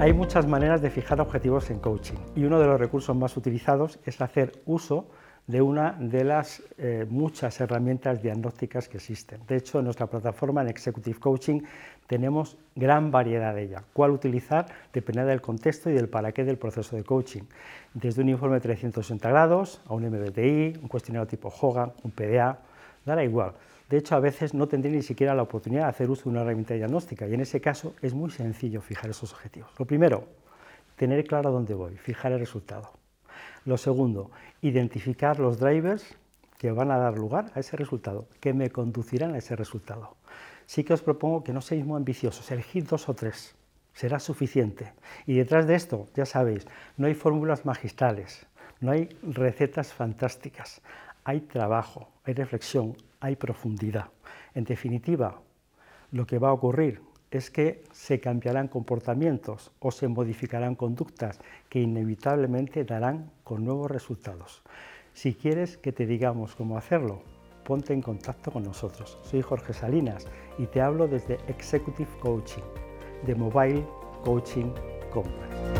Hay muchas maneras de fijar objetivos en coaching y uno de los recursos más utilizados es hacer uso de una de las eh, muchas herramientas diagnósticas que existen. De hecho, en nuestra plataforma en Executive Coaching tenemos gran variedad de ella. ¿Cuál utilizar? Depende del contexto y del para qué del proceso de coaching. Desde un informe de 360 grados a un MBTI, un cuestionario tipo Hogan, un PDA, dará igual. De hecho, a veces no tendré ni siquiera la oportunidad de hacer uso de una herramienta diagnóstica y en ese caso es muy sencillo fijar esos objetivos. Lo primero, tener claro dónde voy, fijar el resultado. Lo segundo, identificar los drivers que van a dar lugar a ese resultado, que me conducirán a ese resultado. Sí que os propongo que no seáis muy ambiciosos, elegid dos o tres, será suficiente. Y detrás de esto, ya sabéis, no hay fórmulas magistrales, no hay recetas fantásticas, hay trabajo, hay reflexión, hay profundidad. En definitiva, lo que va a ocurrir es que se cambiarán comportamientos o se modificarán conductas que inevitablemente darán con nuevos resultados. Si quieres que te digamos cómo hacerlo, ponte en contacto con nosotros. Soy Jorge Salinas y te hablo desde Executive Coaching, de Mobile Coaching Company.